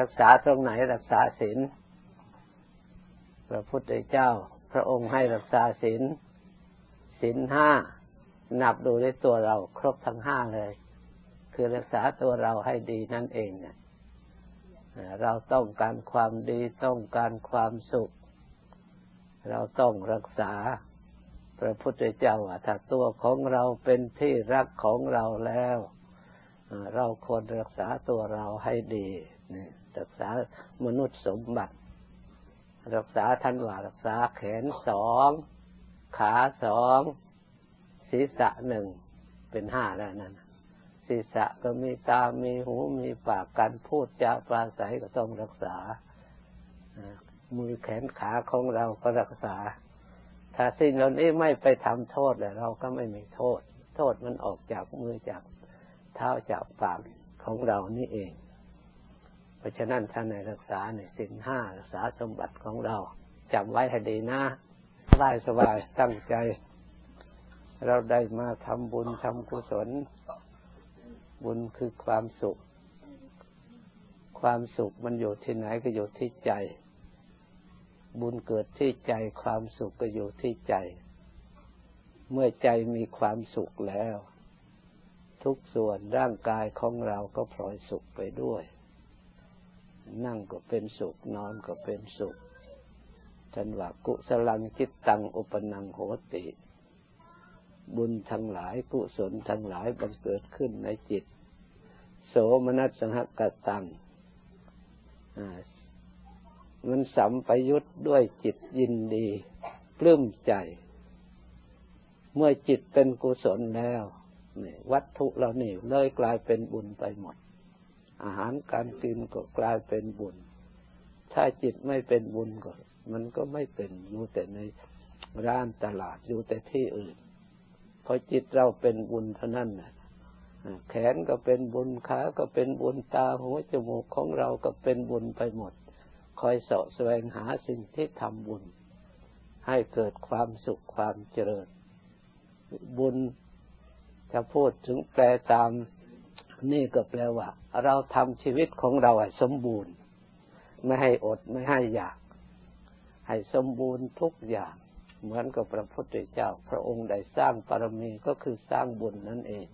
รักษาตรงไหนรักษาศีลพระพุทธเจ้า พระองค์ให้รักษาศีลศีลห้านับดูในตัวเราครบทั้งห้าเลย คือรักษาตัวเราให้ดีนั่นเองเนี่ยเราต้องการความดีต้องการความสุข เราต้องรักษาพระพุทธเจ้าว่าถ้าตัวของเราเป็นที่รักของเราแล้ว เราควรรักษาตัวเราให้ดีรักษามนุษย์สมบัติ รักษาท่านว่ารักษาแขนสองขาสองศีรษะหนึ่งเป็นห้าแล้วนั่นศีรษะก็มีตา มีหู มีปากการพูดจาปราศัยก็ต้องรักษา มือแขนขาของเราก็รักษา ถ้าสิ่งเหล่านี้ไม่ไปทำโทษเลยเราก็ไม่มีโทษ โทษมันออกจากมือจาก เท้าจากปากของเรานี่เอง เพราะฉะนั้นท่านในรักษาในสินห้ารักษาสมบัติของเราจำไว้ให้ดีนะสบายสบายตั้งใจ เราได้มาทำบุญทำกุศล บุญคือความสุข ความสุขมันอยู่ที่ไหนก็อยู่ที่ใจ บุญเกิดที่ใจความสุขก็อยู่ที่ใจ เมื่อใจมีความสุขแล้ว ทุกส่วนร่างกายของเราก็พลอยสุขไปด้วย นั่งก็เป็นสุข นอนก็เป็นสุขท่านว่ากุศลังจิตตังอุปนังโหติ บุญทั้งหลายกุศลทั้งหลายบังเกิดขึ้นในจิต โสมนัสสหกตังมันสัมปยุทธ์ด้วยจิตยินดี ปลื้มใจ เมื่อจิตเป็นกุศลแล้ว นี่วัตถุเรานี่เลยกลายเป็นบุญไปหมด อาหารการกินก็กลายเป็นบุญ ถ้าจิตไม่เป็นบุญก็มันก็ไม่เป็นอยู่แต่ในร้านตลาดอยู่แต่ที่อื่นพอจิตเราเป็นบุญเท่านั้นนะแขนก็เป็นบุญขาก็เป็นบุญตาหัวจมูกของเราก็เป็นบุญไปหมด คอยเสาะแสวงหาสิ่งที่ทำบุญ ให้เกิดความสุขความเจริญ บุญ จะพูดถึงแปลตามนี่ก็แปลว่า เราทำชีวิตของเราให้สมบูรณ์ ไม่ให้อดไม่ให้อยาก ให้สมบูรณ์ทุกอย่าง เหมือนกับพระพุทธเจ้า พระองค์ได้สร้างปรมีก็คือสร้างบุญนั่นเอง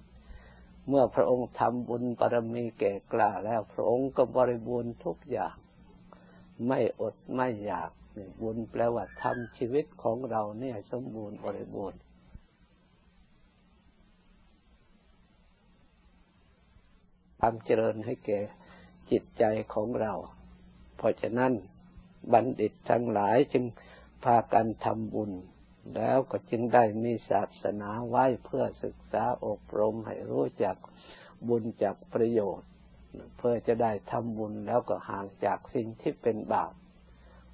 เมื่อพระองค์ทำบุญปรมีแก่กล้าแล้ว พระองค์ก็บริบูรณ์ทุกอย่าง ไม่อดไม่อยากบุญแปลว่าทำชีวิตของเราเนี่ยสมบูรณ์บริบูรณ์ ความเจริญให้แก่จิตใจของเรา เพราะฉะนั้นบัณฑิตทั้งหลายจึงพากันทำบุญ แล้วก็จึงได้มีศาสนาไว้เพื่อศึกษาอบรมให้รู้จักบุญจากประโยชน์ เพื่อจะได้ทำบุญแล้วก็ห่างจากสิ่งที่เป็นบาป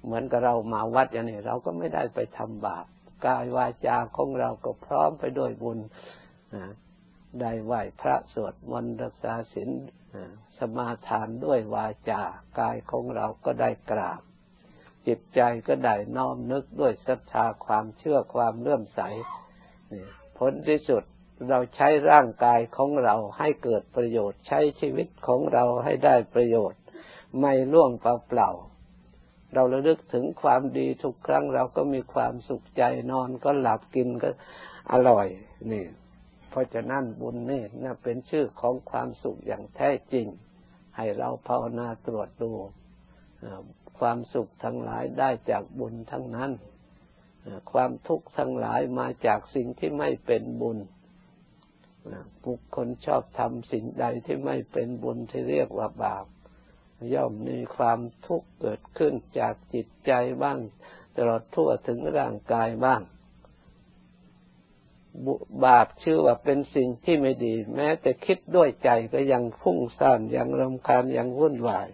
เหมือนกับเรามาวัดอย่างนี้เราก็ไม่ได้ไปทำบาปกายวาจาของเราก็พร้อมไปด้วยบุญ ได้ไหวพระสวดมนต์รักษาศีลสมาทานด้วยวาจากายของเราก็ได้กราบ จิตใจก็ได้น้อมนึกด้วยศรัทธาความเชื่อความเลื่อมใสผลที่สุดเราใช้ร่างกายของเราให้เกิดประโยชน์ ใช้ชีวิตของเราให้ได้ประโยชน์ ไม่ล่วงเปล่าๆเราระลึกถึงความดีทุกครั้งเราก็มีความสุขใจนอนก็หลับกินก็อร่อยนี่ เพราะฉะนั้นบุญนี่น่เป็นชื่อของความสุขอย่างแท้จริง ให้เราภาวนาตรวจดูความสุขทั้งหลายได้จากบุญทั้งนั้น ความทุกข์ทั้งหลายมาจากสิ่งที่ไม่เป็นบุญบุคคลชอบทำสิ่งใดที่ไม่เป็นบุญที่เรียกว่าบาป ย่อมมีความทุกข์เกิดขึ้นจากจิตใจบ้าง ตลอดทั่วถึงร่างกายบ้าง บาปชื่อว่าเป็นสิ่งที่ไม่ดี แม้แต่คิดด้วยใจก็ยังพุ่งซ่านยังรำคาญยังวุ่นวาย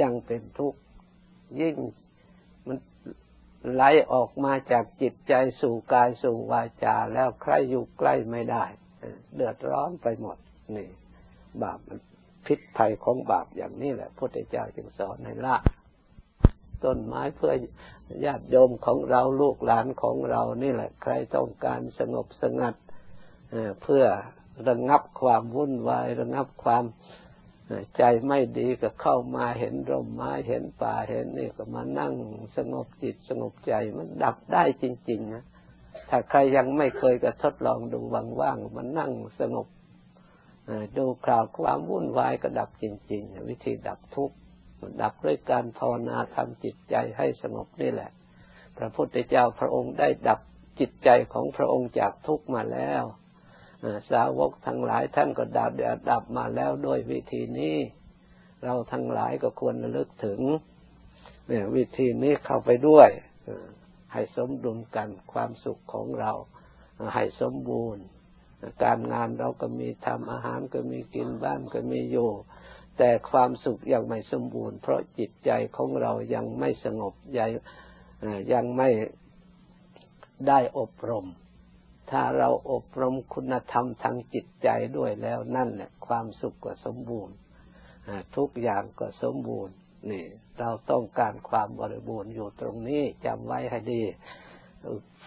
ยังเป็นทุกข์ยิ่งมันไหลออกมาจากจิตใจสู่กายสู่วาจา แล้วใครอยู่ใกล้ไม่ได้ เดือดร้อนไปหมด นี่ บาปมันพิษภัยของบาปอย่างนี้แหละพระพุทธเจ้าจึงสอนให้ละ ต้นไม้เพื่อญาติโยมของเราลูกหลานของเรานี่แหละ ใครต้องการสงบสงัดเพื่อระงับความวุ่นวายระงับความใจไม่ดีก็เข้ามาเห็นร่มไม้เห็นป่าเห็นนี่ก็มานั่งสงบจิตสงบใจมันดับได้จริงๆนะถ้าใครยังไม่เคยก็ทดลองดูว่างๆมันนั่งสงบดูคราวความวุ่นวายก็ดับจริง ๆ วิธีดับทุกข์ ดับด้วยการภาวนาทำจิตใจให้สงบนี่แหละ พระพุทธเจ้าพระองค์ได้ดับจิตใจของพระองค์จากทุกมาแล้วสาวกทั้งหลายท่านก็ดับดดับมาแล้วด้วยวิธีนี้ เราทั้งหลายก็ควรระลึกถึงเนี่ยวิธีนี้เข้าไปด้วยให้สมดุลกันความสุขของเราให้สมบูรณ์ การงานเราก็มีทำอาหารก็มีกินบ้านก็มีอยู่ แต่ความสุขยังไม่สมบูรณ์ เพราะจิตใจของเรายังไม่สงบยังยังไม่ได้อบรม ถ้าเราอบรมคุณธรรมทางจิตใจด้วยแล้วนั่นแหละความสุขก็สมบูรณ์ทุกอย่างก็สมบูรณ์นี่ เราต้องการความบริบูรณ์อยู่ตรงนี้จำไว้ให้ดี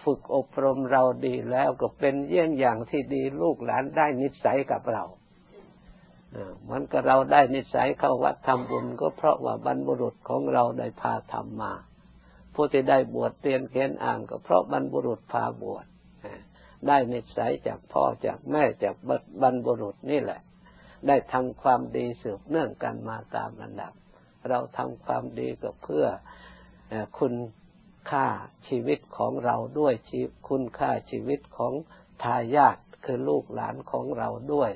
ฝึกอบรมเราดีแล้วก็เป็นเยี่ยงอย่างที่ดีลูกหลานได้นิสัยกับเรา มือนกับเราได้นิสัยเข้าวัดทำบุญก็เพราะว่าบรรพบุรุษของเราได้พาทำมา ผู้ที่ได้บวชเรียนเขียนอ่านก็เพราะบรรพบุรุษพาบวชได้นิสัยจากพ่อจากแม่จากบรรพบุรุษนี่แหละ ได้ทำความดีสืบเนื่องกันมาตามระดับ เราทำความดีก็เพื่อคุณค่าชีวิตของเราด้วยชีคุณค่าชีวิตของทายาทคือลูกหลานของเราด้วย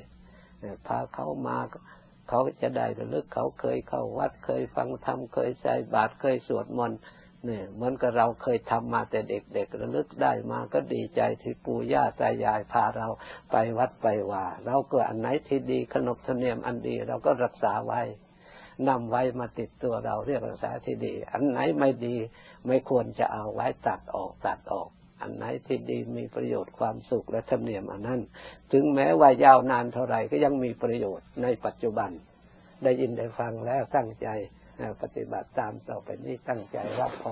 พาเขามาเขาจะได้ระลึกเขาเคยเข้าวัดเคยฟังธรรมเคยใส่บาตรเคยสวดมนต์เนี่ยเหมือนกับเราเคยทำมาแต่เด็กๆระลึกได้มาก็ดีใจที่ปู่ย่าตายายพาเราไปวัดไปว่าเราก็อันไหนที่ดีขนบธรรมเนียมอันดีเราก็รักษาไว้นำไว้มาติดตัวเราเรียกรักษาที่ดี อันไหนไม่ดี ไม่ควรจะเอาไว้ตัดออกตัดออก อันไหนที่ดีมีประโยชน์ความสุขและธรรมเนียมอันนั้น ถึงแม้ว่ายาวนานเท่าไหร่ก็ยังมีประโยชน์ในปัจจุบัน ได้ยินได้ฟังแล้วตั้งใจปฏิบัติตามต่อไปนี้ตั้งใจรับพร